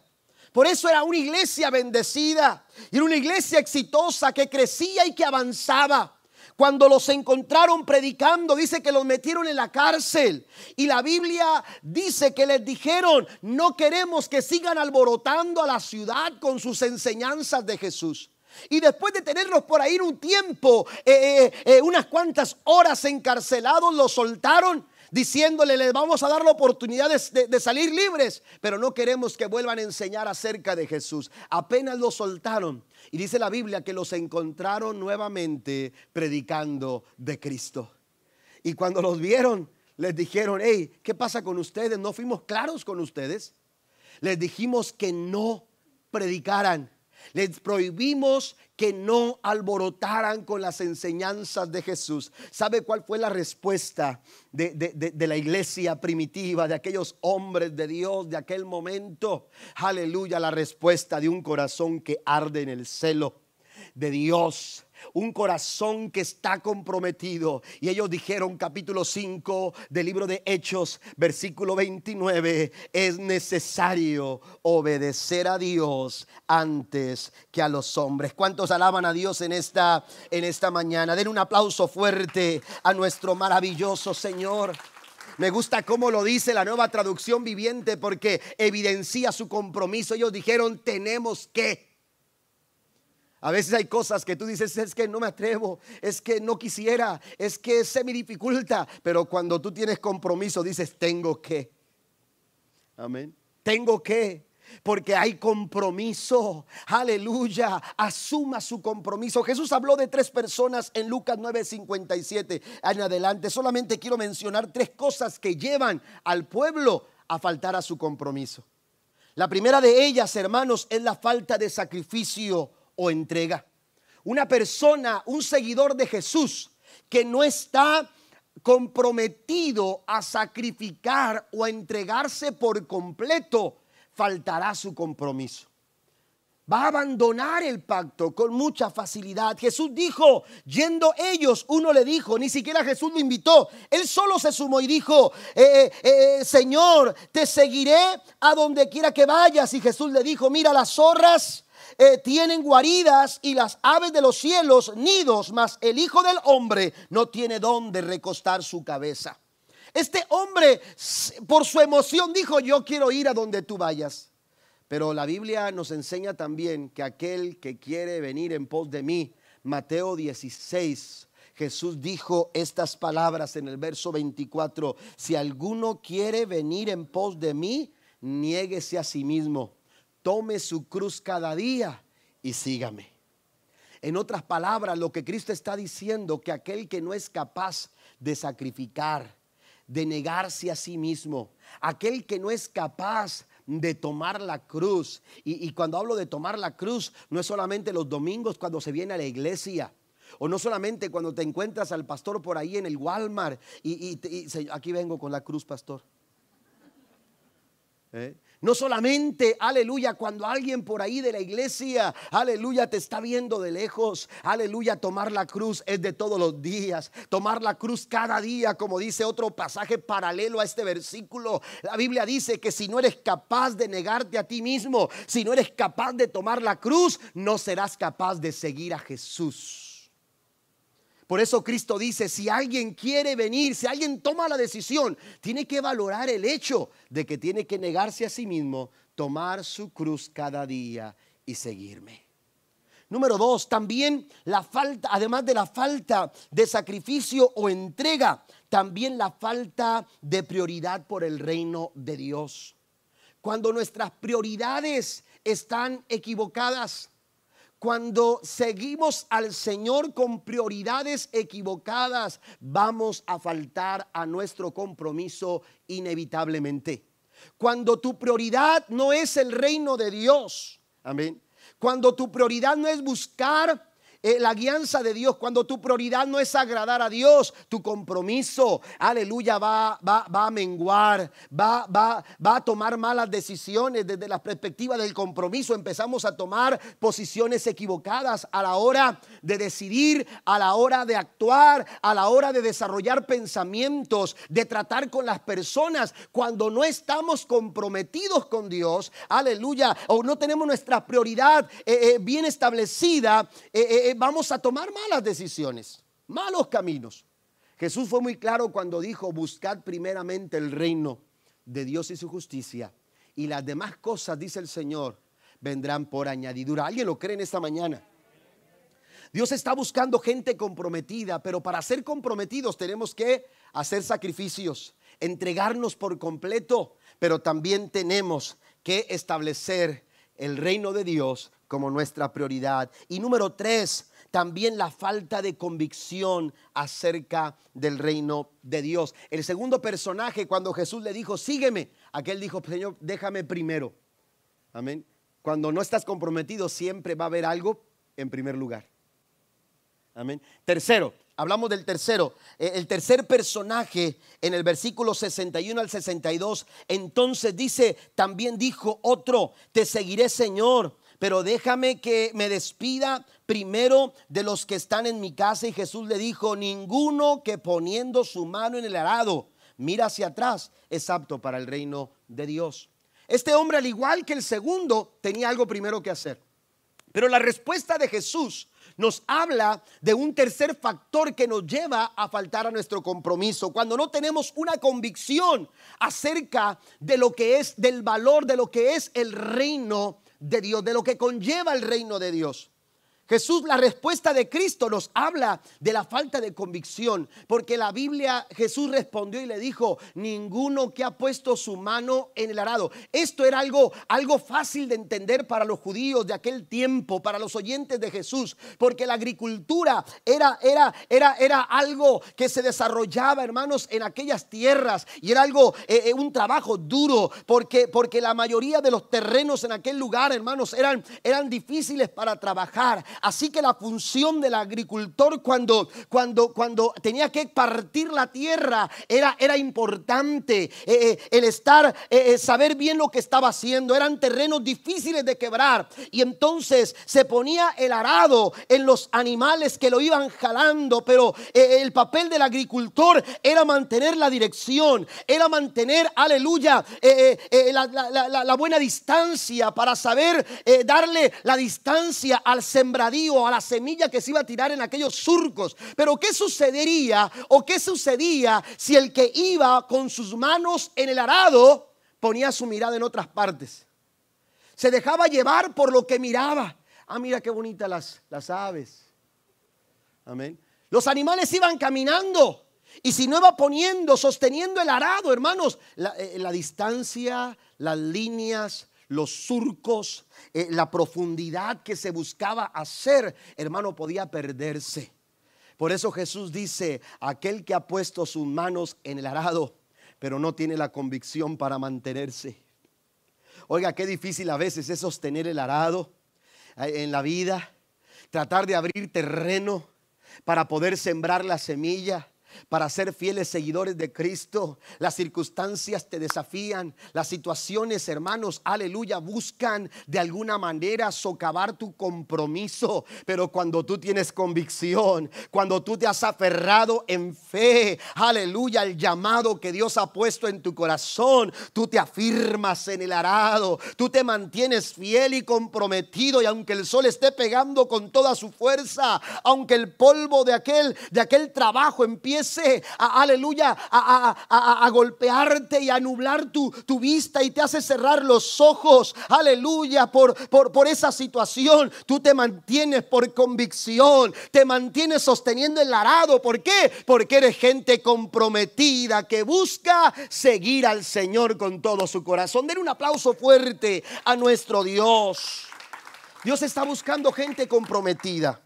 Por eso era una iglesia bendecida era una iglesia exitosa que crecía y que avanzaba. Cuando los encontraron predicando, dice que los metieron en la cárcel. Y la Biblia dice que les dijeron, no queremos que sigan alborotando a la ciudad con sus enseñanzas de Jesús. Y después de tenerlos por ahí un tiempo, eh, eh, eh, unas cuantas horas encarcelados, los soltaron diciéndole, les vamos a dar la oportunidad de, de, salir libres, pero no queremos que vuelvan a enseñar acerca de Jesús. Apenas los soltaron, y dice la Biblia que los encontraron nuevamente predicando de Cristo. Y cuando los vieron, les dijeron, hey, ¿qué pasa con ustedes? ¿No fuimos claros con ustedes? Les dijimos que no predicaran les prohibimos que no alborotaran con las enseñanzas de Jesús. ¿Sabe cuál fue la respuesta de, la iglesia primitiva, de aquellos hombres de Dios de aquel momento? Aleluya, la respuesta de un corazón que arde en el celo de Dios un corazón que está comprometido. Y ellos dijeron, capítulo 5 del libro de Hechos, versículo 29, es necesario obedecer a Dios antes que a los hombres. ¿Cuántos alaban a Dios en esta, en esta mañana? Den un aplauso fuerte a nuestro maravilloso Señor. Me gusta cómo lo dice la nueva traducción viviente porque evidencia su compromiso. Ellos dijeron, tenemos que. A veces hay cosas que tú dices, es que no me atrevo, es que no quisiera, es que se me dificulta, pero cuando tú tienes compromiso dices, tengo que. Amén. Tengo que. Porque hay compromiso. Aleluya. Asuma su compromiso. Jesús habló de tres personas en Lucas 9:57 en adelante. Solamente quiero mencionar tres cosas que llevan al pueblo a faltar a su compromiso. La primera de ellas, hermanos, es la falta de sacrificio o entrega. Una persona, un seguidor de Jesús que no está comprometido a sacrificar o a entregarse por completo, faltará su compromiso. Va a abandonar el pacto con mucha facilidad. Jesús dijo, yendo ellos, uno le dijo, ni siquiera Jesús lo invitó, él solo se sumó y dijo, eh, eh, eh, Señor, te seguiré a donde quiera que vayas. Y Jesús le dijo, mira las zorras eh, tienen guaridas y las aves de los cielos nidos, mas el Hijo del Hombre no tiene donde recostar su cabeza. Este hombre, por su emoción, dijo, yo quiero ir a donde tú vayas. Pero la Biblia nos enseña también que aquel que quiere venir en pos de mí, Mateo 16, Jesús dijo estas palabras en el verso 24, si alguno quiere venir en pos de mí, niéguese a sí mismo tome su cruz cada día y sígame. En otras palabras, lo que Cristo está diciendo, que aquel que no es capaz de sacrificar, de negarse a sí mismo, aquel que no es capaz de tomar la cruz, y, cuando hablo de tomar la cruz, no es solamente los domingos cuando se viene a la iglesia, o no solamente cuando te encuentras al pastor por ahí en el Walmart y, aquí vengo con la cruz, pastor. ¿Eh? No solamente, aleluya, cuando alguien por ahí de la iglesia, aleluya, te está viendo de lejos, aleluya, tomar la cruz es de todos los días, tomar la cruz cada día, como dice otro pasaje paralelo a este versículo. La Biblia dice que si no eres capaz de negarte a ti mismo, si no eres capaz de tomar la cruz, no serás capaz de seguir a Jesús. Por eso Cristo dice, si alguien quiere venir, si alguien toma la decisión, tiene que valorar el hecho de que tiene que negarse a sí mismo, tomar su cruz cada día y seguirme. Número dos, también la falta, además de la falta de sacrificio o entrega, también la falta de prioridad por el reino de Dios. Cuando nuestras prioridades están equivocadas, cuando seguimos al Señor con prioridades equivocadas, vamos a faltar a nuestro compromiso inevitablemente. Cuando tu prioridad no es el reino de Dios, amén. Cuando tu prioridad no es buscar eh, la guianza de Dios, cuando tu prioridad no es agradar a Dios, tu compromiso, aleluya, va, va, va a menguar, va, va, va a tomar malas decisiones desde la perspectiva del compromiso. Empezamos a tomar posiciones equivocadas a la hora de decidir, a la hora de actuar, a la hora de desarrollar pensamientos, de tratar con las personas. Cuando no estamos comprometidos con Dios, aleluya, o no tenemos nuestra prioridad eh, eh, bien establecida, vamos a tomar malas decisiones, malos caminos. Jesús fue muy claro cuando dijo, buscad primeramente el reino de Dios y su justicia, y las demás cosas, dice el Señor, vendrán por añadidura. ¿Alguien lo cree en esta mañana? Dios está buscando gente comprometida, pero para ser comprometidos tenemos que hacer sacrificios, entregarnos por completo, pero también tenemos que establecer el reino de Dios como nuestra prioridad. Y número tres, también la falta de convicción acerca del reino de Dios. El segundo personaje, cuando Jesús le dijo, sígueme, aquel dijo, Señor, déjame primero. Amén. Cuando no estás comprometido, siempre va a haber algo en primer lugar. Amén. Tercero, hablamos del tercero. Eh, el tercer personaje en el versículo 61 al 62. Entonces dice, también dijo otro, te seguiré Señor pero déjame que me despida primero de los que están en mi casa. Y Jesús le dijo, ninguno que poniendo su mano en el arado mira hacia atrás es apto para el reino de Dios. Este hombre, al igual que el segundo, tenía algo primero que hacer. Pero la respuesta de Jesús nos habla de un tercer factor que nos lleva a faltar a nuestro compromiso. Cuando no tenemos una convicción acerca de lo que es, del valor de lo que es el reino de Dios, de lo que conlleva el reino de Dios. Jesús, la respuesta de Cristo nos habla de la falta de convicción, porque la Biblia Jesús respondió y le dijo, ninguno que ha puesto su mano en el arado. Esto era algo, algo fácil de entender para los judíos de aquel tiempo, para los oyentes de Jesús, porque la agricultura era, era, era, era algo que se desarrollaba, hermanos, en aquellas tierras y era algo, eh, eh, un trabajo duro, porque, porque la mayoría de los terrenos en aquel lugar, hermanos, eran, eran difíciles para trabajar. Así que la función del agricultor cuando, cuando, cuando tenía que partir la tierra era, era importante. Eh, eh, el estar, eh, saber bien lo que estaba haciendo. Eran terrenos difíciles de quebrar. Y entonces se ponía el arado en los animales que lo iban jalando. Pero el papel del agricultor era mantener la dirección. Era mantener, aleluya, la, la, buena distancia para saber darle la distancia al sembrador a la semilla que se iba a tirar en aquellos surcos. Pero ¿qué sucedería o qué sucedía si el que iba con sus manos en el arado ponía su mirada en otras partes? Se dejaba llevar por lo que miraba. Ah, mira qué bonitas las, las aves. Amén. Los animales iban caminando. Y si no iba poniendo, sosteniendo el arado, hermanos, la, eh, la distancia, las líneas, los surcos, eh, la profundidad que se buscaba hacer, hermano, podía perderse. Por eso Jesús dice, aquel que ha puesto sus manos en el arado, pero no tiene la convicción para mantenerse. Oiga, qué difícil a veces es sostener el arado eh, en la vida, tratar de abrir terreno para poder sembrar la semilla para ser fieles seguidores de Cristo. Las circunstancias te desafían, las situaciones, hermanos, aleluya, buscan de alguna manera socavar tu compromiso. Pero cuando tú tienes convicción, cuando tú te has aferrado en fe, aleluya, el llamado que Dios ha puesto en tu corazón, tú te afirmas en el arado, tú te mantienes fiel y comprometido y aunque el sol esté pegando con toda su fuerza, aunque el polvo de aquel de aquel trabajo empiece a, aleluya, a, golpearte y a nublar tu, vista y te hace cerrar los ojos, aleluya, por, por, por esa situación, tú te mantienes por convicción, te mantienes sosteniendo el arado. ¿Por qué? Porque eres gente comprometida que busca seguir al Señor con todo su corazón. Den un aplauso fuerte a nuestro Dios. Dios está buscando gente comprometida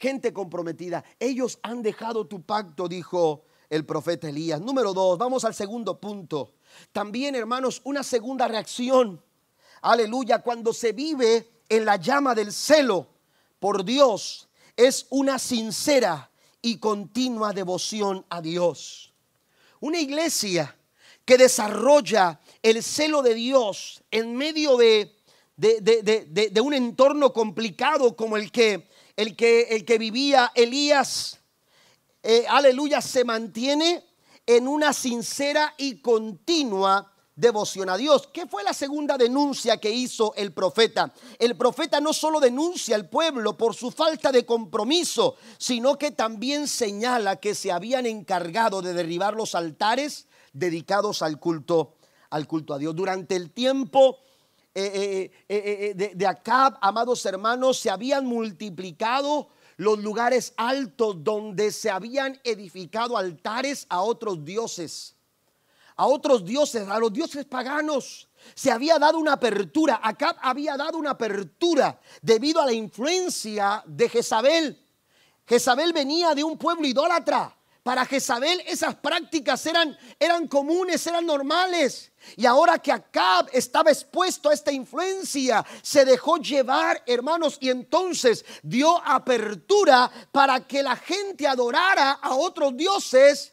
gente comprometida. Ellos han dejado tu pacto, dijo el profeta Elías. Número dos, vamos al segundo punto. También, hermanos, una segunda reacción. Aleluya, cuando se vive en la llama del celo por Dios, es una sincera y continua devoción a Dios. Una iglesia que desarrolla el celo de Dios en medio de, un entorno complicado como el que el que, el que vivía Elías, eh, aleluya, se mantiene en una sincera y continua devoción a Dios. ¿Qué fue la segunda denuncia que hizo el profeta? El profeta no solo denuncia al pueblo por su falta de compromiso, sino que también señala que se habían encargado de derribar los altares dedicados al culto, al culto a Dios. Durante el tiempo eh, eh, eh, de, de Acab, amados hermanos, se habían multiplicado los lugares altos donde se habían edificado altares a otros dioses, a otros dioses, a los dioses paganos. Se había dado una apertura, Acab había dado una apertura debido a la influencia de Jezabel. Jezabel venía de un pueblo idólatra. Para Jezabel esas prácticas eran, eran comunes, eran normales. Y ahora que Acab estaba expuesto a esta influencia, se dejó llevar, hermanos, y entonces dio apertura para que la gente adorara a otros dioses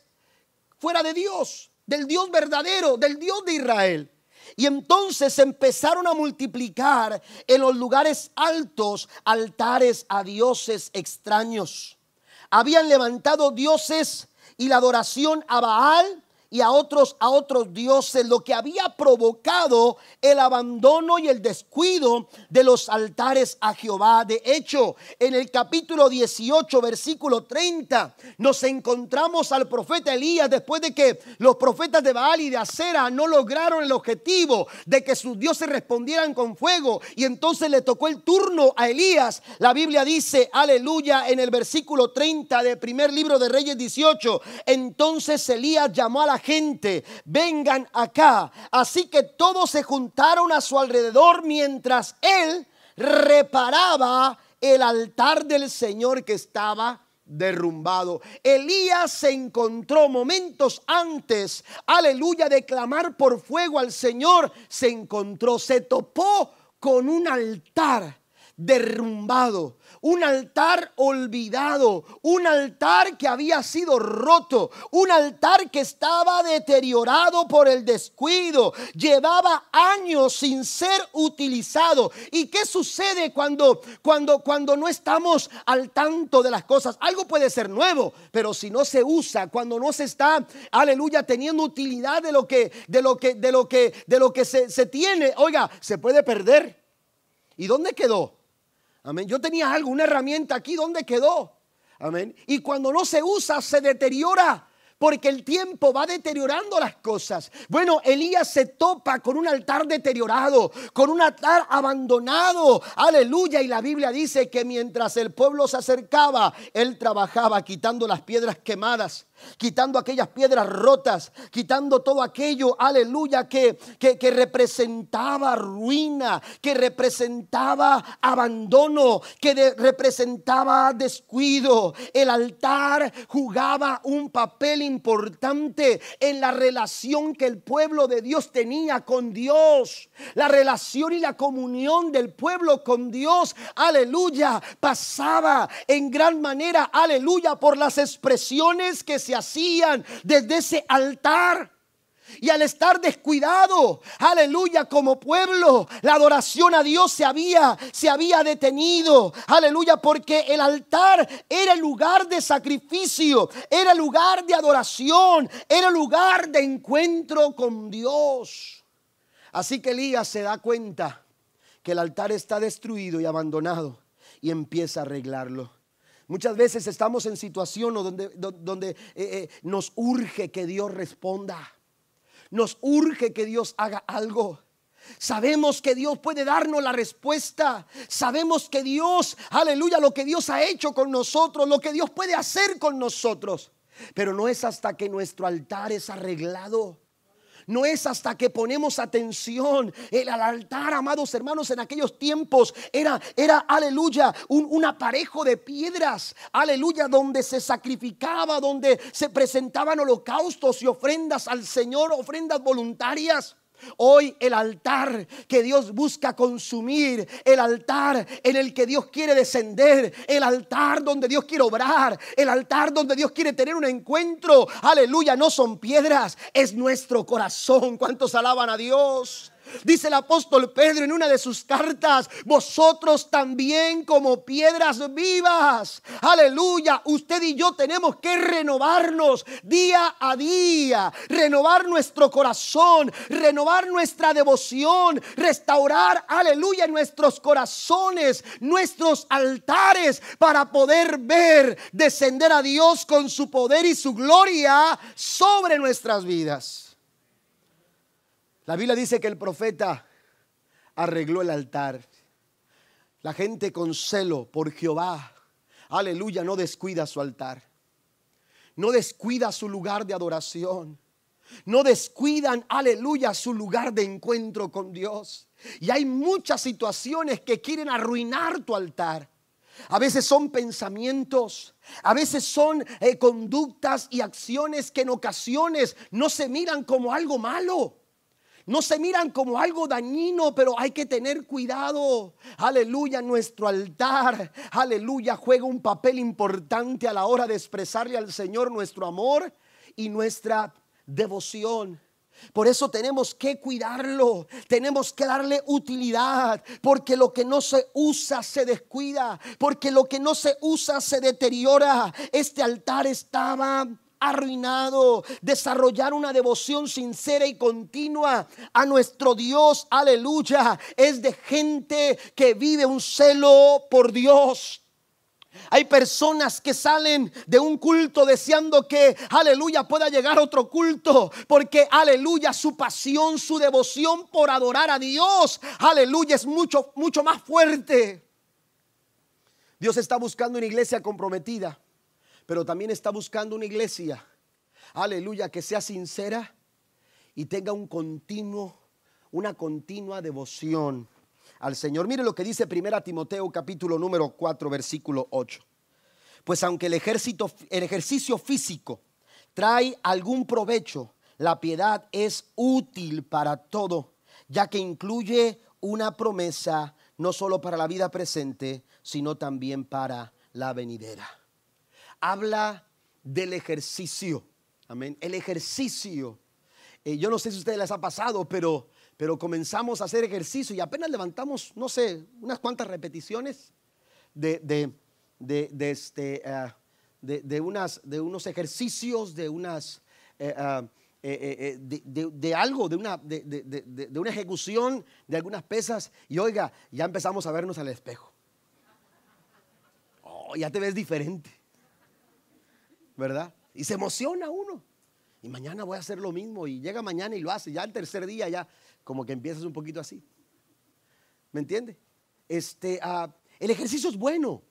fuera de Dios, del Dios verdadero, del Dios de Israel. Y entonces empezaron a multiplicar en los lugares altos altares a dioses extraños habían levantado dioses y la adoración a Baal y a otros a otros dioses, lo que había provocado el abandono y el descuido de los altares a Jehová. De hecho, en el capítulo 18, versículo 30, nos encontramos al profeta Elías después de que los profetas de Baal y de Acera no lograron el objetivo de que sus dioses respondieran con fuego y entonces le tocó el turno a Elías. La Biblia dice, aleluya, en el versículo 30 del primer libro de Reyes 18, entonces Elías llamó a la gente, vengan acá. Así que todos se juntaron a su alrededor mientras él reparaba el altar del Señor que estaba derrumbado. Elías se encontró momentos antes, aleluya, de clamar por fuego al Señor, se encontró, se topó con un altar derrumbado un altar olvidado, un altar que había sido roto, un altar que estaba deteriorado por el descuido, llevaba años sin ser utilizado. ¿Y qué sucede cuando cuando cuando no estamos al tanto de las cosas? Algo puede ser nuevo, pero si no se usa, cuando no se está, aleluya, teniendo utilidad de lo que de lo que de lo que de lo que se, se tiene, oiga, se puede perder. ¿Y dónde quedó? Amén. Yo tenía algo, una herramienta aquí, ¿dónde quedó? Amén. Y cuando no se usa, se deteriora porque el tiempo va deteriorando las cosas. Bueno, Elías se topa con un altar deteriorado, con un altar abandonado. Aleluya. Y la Biblia dice que mientras el pueblo se acercaba, él trabajaba quitando las piedras quemadas quitando aquellas piedras rotas, quitando todo aquello, aleluya, que, que, representaba ruina, que representaba abandono, que representaba descuido. El altar jugaba un papel importante en la relación que el pueblo de Dios tenía con Dios. La relación y la comunión del pueblo con Dios, aleluya, pasaba en gran manera, aleluya, por las expresiones que se hacían desde ese altar. Y al estar descuidado, aleluya, como pueblo, la adoración a Dios se había, se había detenido, aleluya, porque el altar era el lugar de sacrificio, era el lugar de adoración, era el lugar de encuentro con Dios. Así que Elías se da cuenta que el altar está destruido y abandonado y empieza a arreglarlo. Muchas veces estamos en situaciones donde, donde eh, eh, nos urge que Dios responda. Nos urge que Dios haga algo. Sabemos que Dios puede darnos la respuesta. Sabemos que Dios, aleluya, lo que Dios ha hecho con nosotros, lo que Dios puede hacer con nosotros. Pero no es hasta que nuestro altar es arreglado no es hasta que ponemos atención. El altar, amados hermanos, en aquellos tiempos era, era aleluya, un, un aparejo de piedras, aleluya, donde se sacrificaba, donde se presentaban holocaustos y ofrendas al Señor, ofrendas voluntarias. Hoy el altar que Dios busca consumir, el altar en el que Dios quiere descender, el altar donde Dios quiere obrar, el altar donde Dios quiere tener un encuentro, aleluya, no son piedras, es nuestro corazón. ¿Cuántos alaban a Dios? Dice el apóstol Pedro en una de sus cartas, vosotros también como piedras vivas. Aleluya, usted y yo tenemos que renovarnos día a día, renovar nuestro corazón, renovar nuestra devoción, restaurar, aleluya, nuestros corazones, nuestros altares para poder ver descender a Dios con su poder y su gloria sobre nuestras vidas. La Biblia dice que el profeta arregló el altar. La gente con celo por Jehová, aleluya, no descuida su altar. No descuida su lugar de adoración. No descuidan, aleluya, su lugar de encuentro con Dios. Y hay muchas situaciones que quieren arruinar tu altar. A veces son pensamientos, a veces son eh, conductas y acciones que en ocasiones no se miran como algo malo no se miran como algo dañino, pero hay que tener cuidado. Aleluya, nuestro altar, aleluya, juega un papel importante a la hora de expresarle al Señor nuestro amor y nuestra devoción. Por eso tenemos que cuidarlo, tenemos que darle utilidad, porque lo que no se usa se descuida, porque lo que no se usa se deteriora. Este altar estaba arruinado. Desarrollar una devoción sincera y continua a nuestro Dios, aleluya, es de gente que vive un celo por Dios. Hay personas que salen de un culto deseando que, aleluya, pueda llegar otro culto, porque, aleluya, su pasión, su devoción por adorar a Dios, aleluya, es mucho, mucho más fuerte. Dios está buscando una iglesia comprometida pero también está buscando una iglesia, aleluya, que sea sincera y tenga un continuo, una continua devoción al Señor. Mire lo que dice 1 Timoteo capítulo número 4 versículo 8. Pues aunque el, el ejercicio físico trae algún provecho, la piedad es útil para todo, ya que incluye una promesa no solo para la vida presente, sino también para la venidera habla del ejercicio. Amén. El ejercicio. Eh, yo no sé si a ustedes les ha pasado, pero, pero comenzamos a hacer ejercicio y apenas levantamos, no sé, unas cuantas repeticiones de, de, de, este, ah, de, unas, de unos ejercicios, de unas... Eh, ah, eh, de, algo, de una, de, una ejecución de algunas pesas. Y oiga, ya empezamos a vernos al espejo. Oh, ya te ves diferente. ¿Verdad? Y se emociona uno. Y mañana voy a hacer lo mismo. Y llega mañana y lo hace. Ya el tercer día ya como que empiezas un poquito así. ¿Me entiende? Este, ah, el ejercicio es bueno.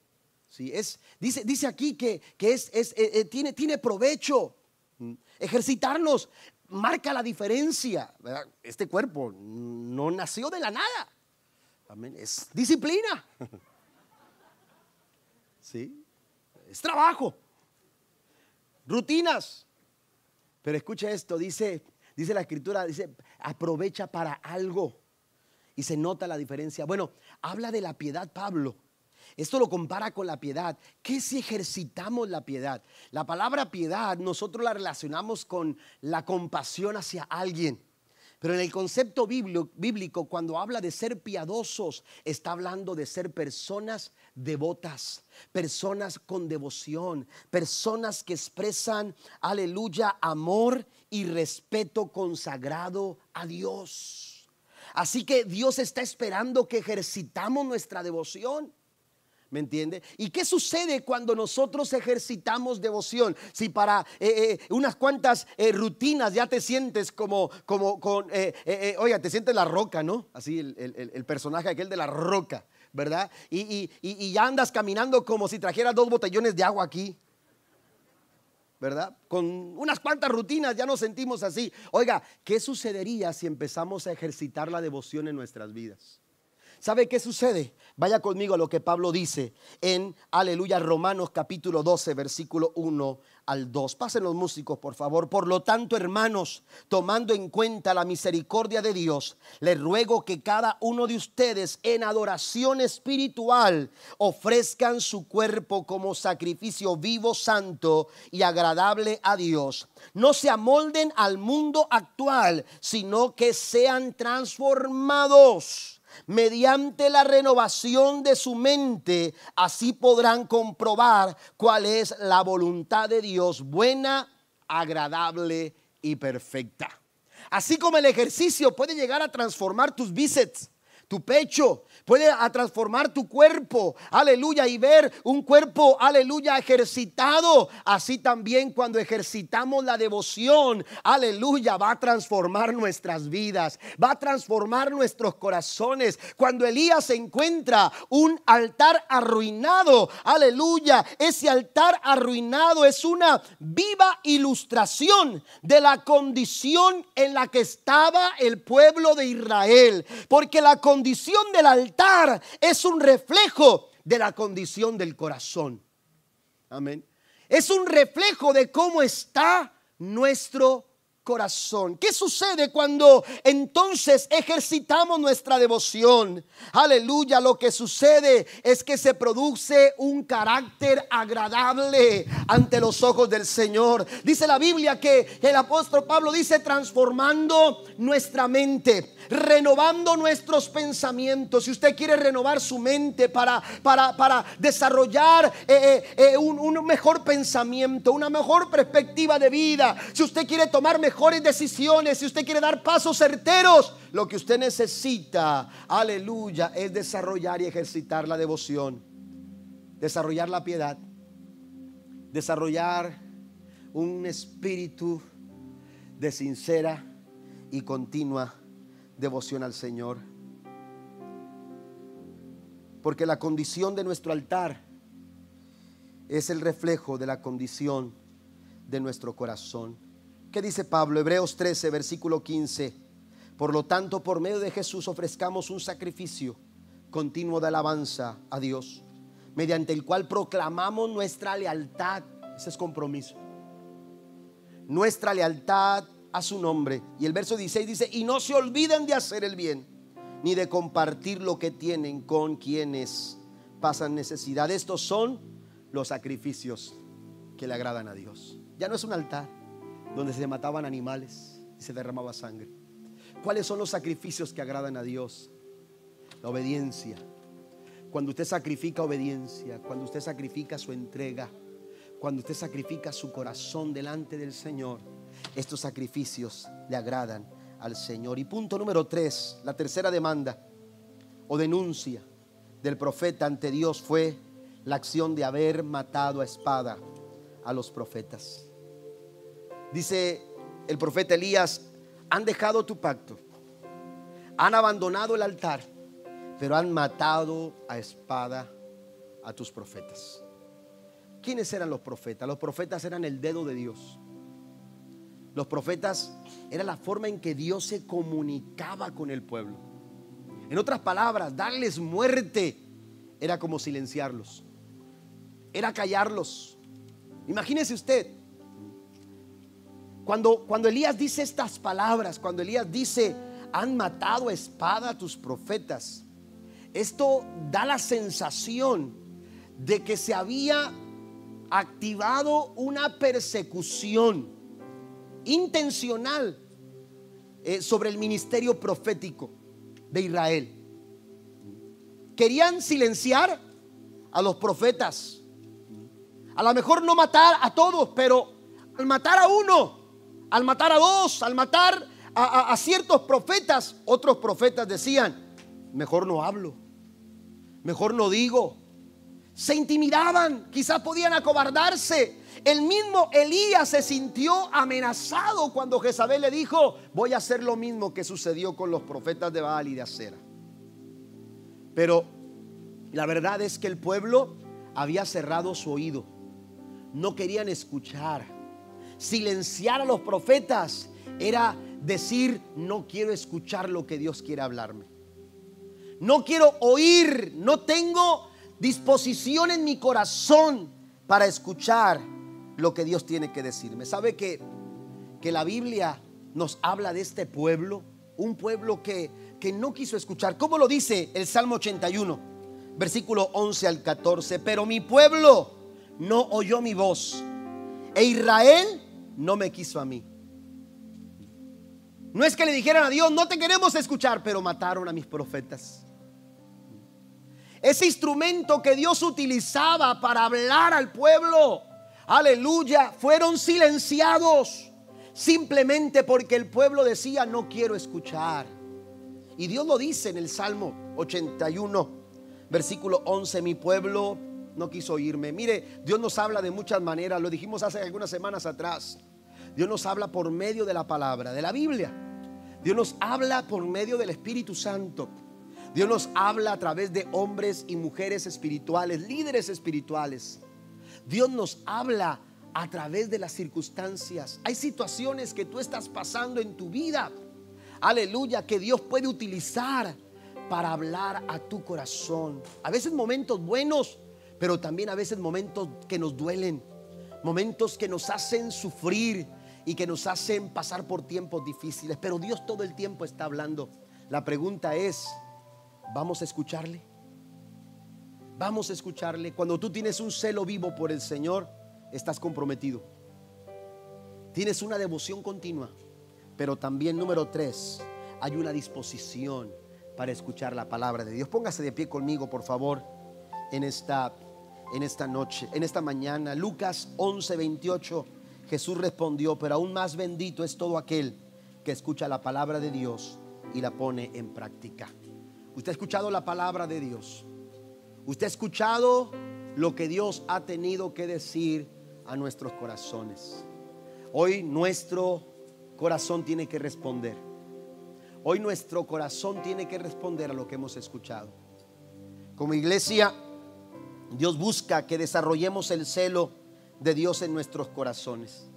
¿sí? Es, dice, dice aquí que, es, es eh, eh, tiene, tiene provecho. Mm. Ejercitarnos marca la diferencia. Este cuerpo no nació de la nada. Es disciplina. ¿Sí? Es trabajo rutinas. Pero escucha esto, dice, dice la escritura, dice, aprovecha para algo. Y se nota la diferencia. Bueno, habla de la piedad Pablo. Esto lo compara con la piedad. ¿Qué si ejercitamos la piedad? La palabra piedad nosotros la relacionamos con la compasión hacia alguien. Pero en el concepto bíblico, cuando habla de ser piadosos, está hablando de ser personas devotas, personas con devoción, personas que expresan, aleluya, amor y respeto consagrado a Dios. Así que Dios está esperando que ejercitamos nuestra devoción. ¿Me entiende? ¿Y qué sucede cuando nosotros ejercitamos devoción? Si para eh, eh, unas cuantas eh, rutinas ya te sientes como, como con, oiga, te sientes la roca, ¿no? Así el, personaje aquel de la roca, ¿verdad? Y, y, ya andas caminando como si trajeras dos botellones de agua aquí. ¿verdad? Con unas cuantas rutinas ya nos sentimos así. Oiga, ¿qué sucedería si empezamos a ejercitar la devoción en nuestras vidas? ¿Sabe qué sucede? Vaya conmigo a lo que Pablo dice en Aleluya Romanos capítulo 12 versículo 1 al 2. Pasen los músicos, por favor. Por lo tanto, hermanos, tomando en cuenta la misericordia de Dios, les ruego que cada uno de ustedes en adoración espiritual ofrezcan su cuerpo como sacrificio vivo, santo y agradable a Dios. No se amolden al mundo actual, sino que sean transformados mediante la renovación de su mente, así podrán comprobar cuál es la voluntad de Dios, buena, agradable y perfecta. Así como el ejercicio puede llegar a transformar tus bíceps, tu pecho, puede transformar tu cuerpo, aleluya, y ver un cuerpo, aleluya, ejercitado. Así también cuando ejercitamos la devoción, aleluya, va a transformar nuestras vidas, va a transformar nuestros corazones. Cuando Elías encuentra un altar arruinado, aleluya, ese altar arruinado es una viva ilustración de la condición en la que estaba el pueblo de Israel, porque la condición condición del altar es un reflejo de la condición del corazón. Amén. Es un reflejo de cómo está nuestro corazón. ¿Qué sucede cuando entonces ejercitamos nuestra devoción? Aleluya, lo que sucede es que se produce un carácter agradable ante los ojos del Señor. Dice la Biblia que el apóstol Pablo dice transformando nuestra mente renovando nuestros pensamientos. Si usted quiere renovar su mente para, para, para desarrollar eh, eh, eh, un, un mejor pensamiento, una mejor perspectiva de vida, si usted quiere tomar mejores decisiones, si usted quiere dar pasos certeros, lo que usted necesita, aleluya, es desarrollar y ejercitar la devoción, desarrollar la piedad, desarrollar un espíritu de sincera y continua devoción al Señor. Porque la condición de nuestro altar es el reflejo de la condición de nuestro corazón. ¿Qué dice Pablo? Hebreos 13, versículo 15. Por lo tanto, por medio de Jesús ofrezcamos un sacrificio continuo de alabanza a Dios, mediante el cual proclamamos nuestra lealtad. Ese es compromiso. Nuestra lealtad a su nombre. Y el verso 16 dice, y no se olviden de hacer el bien, ni de compartir lo que tienen con quienes pasan necesidad. Estos son los sacrificios que le agradan a Dios. Ya no es un altar donde se mataban animales y se derramaba sangre. ¿Cuáles son los sacrificios que agradan a Dios? La obediencia. Cuando usted sacrifica obediencia, cuando usted sacrifica su entrega, cuando usted sacrifica su corazón delante del Señor, estos sacrificios le agradan al Señor. Y punto número tres, la tercera demanda o denuncia del profeta ante Dios fue la acción de haber matado a espada a los profetas. Dice el profeta Elías, han dejado tu pacto, han abandonado el altar, pero han matado a espada a tus profetas. ¿Quiénes eran los profetas? Los profetas eran el dedo de Dios. Los profetas era la forma en que Dios se comunicaba con el pueblo. En otras palabras, darles muerte era como silenciarlos. Era callarlos. Imagínese usted Cuando, cuando Elías dice estas palabras, cuando Elías dice, han matado a espada a tus profetas, esto da la sensación de que se había activado una persecución intencional eh, sobre el ministerio profético de Israel. Querían silenciar a los profetas. A lo mejor no matar a todos, pero al matar a uno, al matar a dos, al matar a, ciertos profetas, otros profetas decían, mejor no hablo, mejor no digo. Se intimidaban, quizás podían acobardarse. El mismo Elías se sintió amenazado cuando Jezabel le dijo, voy a hacer lo mismo que sucedió con los profetas de Baal y de Acera. Pero la verdad es que el pueblo había cerrado su oído. No querían escuchar. Silenciar a los profetas era decir, no quiero escuchar lo que Dios quiere hablarme. No quiero oír, no tengo disposición en mi corazón para escuchar lo que Dios tiene que decirme. ¿Sabe que, que la Biblia nos habla de este pueblo? Un pueblo que, que no quiso escuchar. ¿Cómo lo dice el Salmo 81, versículo 11 al 14? Pero mi pueblo no oyó mi voz e Israel no me quiso a mí. No es que le dijeran a Dios, no te queremos escuchar, pero mataron a mis profetas. Ese instrumento que Dios utilizaba para hablar al pueblo, aleluya, fueron silenciados simplemente porque el pueblo decía, no quiero escuchar. Y Dios lo dice en el Salmo 81, versículo 11, mi pueblo no quiso oírme. Mire, Dios nos habla de muchas maneras, lo dijimos hace algunas semanas atrás. Dios nos habla por medio de la palabra, de la Biblia. Dios nos habla por medio del Espíritu Santo. Dios nos habla a través de hombres y mujeres espirituales, líderes espirituales. Dios nos habla a través de las circunstancias. Hay situaciones que tú estás pasando en tu vida. Aleluya, que Dios puede utilizar para hablar a tu corazón. A veces momentos buenos, pero también a veces momentos que nos duelen. Momentos que nos hacen sufrir y que nos hacen pasar por tiempos difíciles. Pero Dios todo el tiempo está hablando. La pregunta es, Vamos a escucharle. Vamos a escucharle. Cuando tú tienes un celo vivo por el Señor, estás comprometido. Tienes una devoción continua. Pero también, número tres, hay una disposición para escuchar la palabra de Dios. Póngase de pie conmigo, por favor, en esta, en esta noche, en esta mañana. Lucas 11, 28. Jesús respondió, pero aún más bendito es todo aquel que escucha la palabra de Dios y la pone en práctica. Usted ha escuchado la palabra de Dios. Usted ha escuchado lo que Dios ha tenido que decir a nuestros corazones. Hoy nuestro corazón tiene que responder. Hoy nuestro corazón tiene que responder a lo que hemos escuchado. Como iglesia, Dios busca que desarrollemos el celo de Dios en nuestros corazones.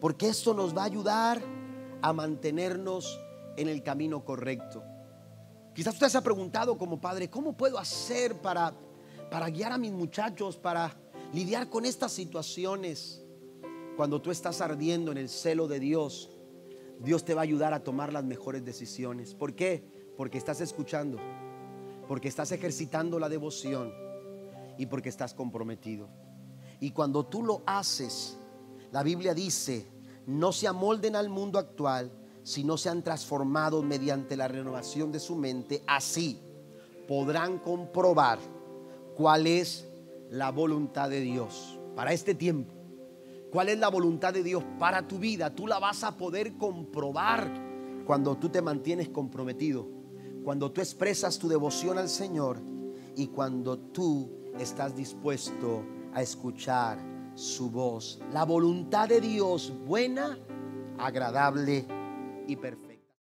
Porque esto nos va a ayudar a mantenernos en el camino correcto. Quizás usted se ha preguntado como padre, ¿cómo puedo hacer para, para guiar a mis muchachos, para lidiar con estas situaciones? Cuando tú estás ardiendo en el celo de Dios, Dios te va a ayudar a tomar las mejores decisiones. ¿Por qué? Porque estás escuchando, porque estás ejercitando la devoción y porque estás comprometido. Y cuando tú lo haces, la Biblia dice, no se amolden al mundo actual, si no se han transformado mediante la renovación de su mente, así podrán comprobar cuál es la voluntad de Dios para este tiempo. ¿Cuál es la voluntad de Dios para tu vida? Tú la vas a poder comprobar cuando tú te mantienes comprometido, cuando tú expresas tu devoción al Señor y cuando tú estás dispuesto a escuchar su voz. La voluntad de Dios buena, agradable y perfecto.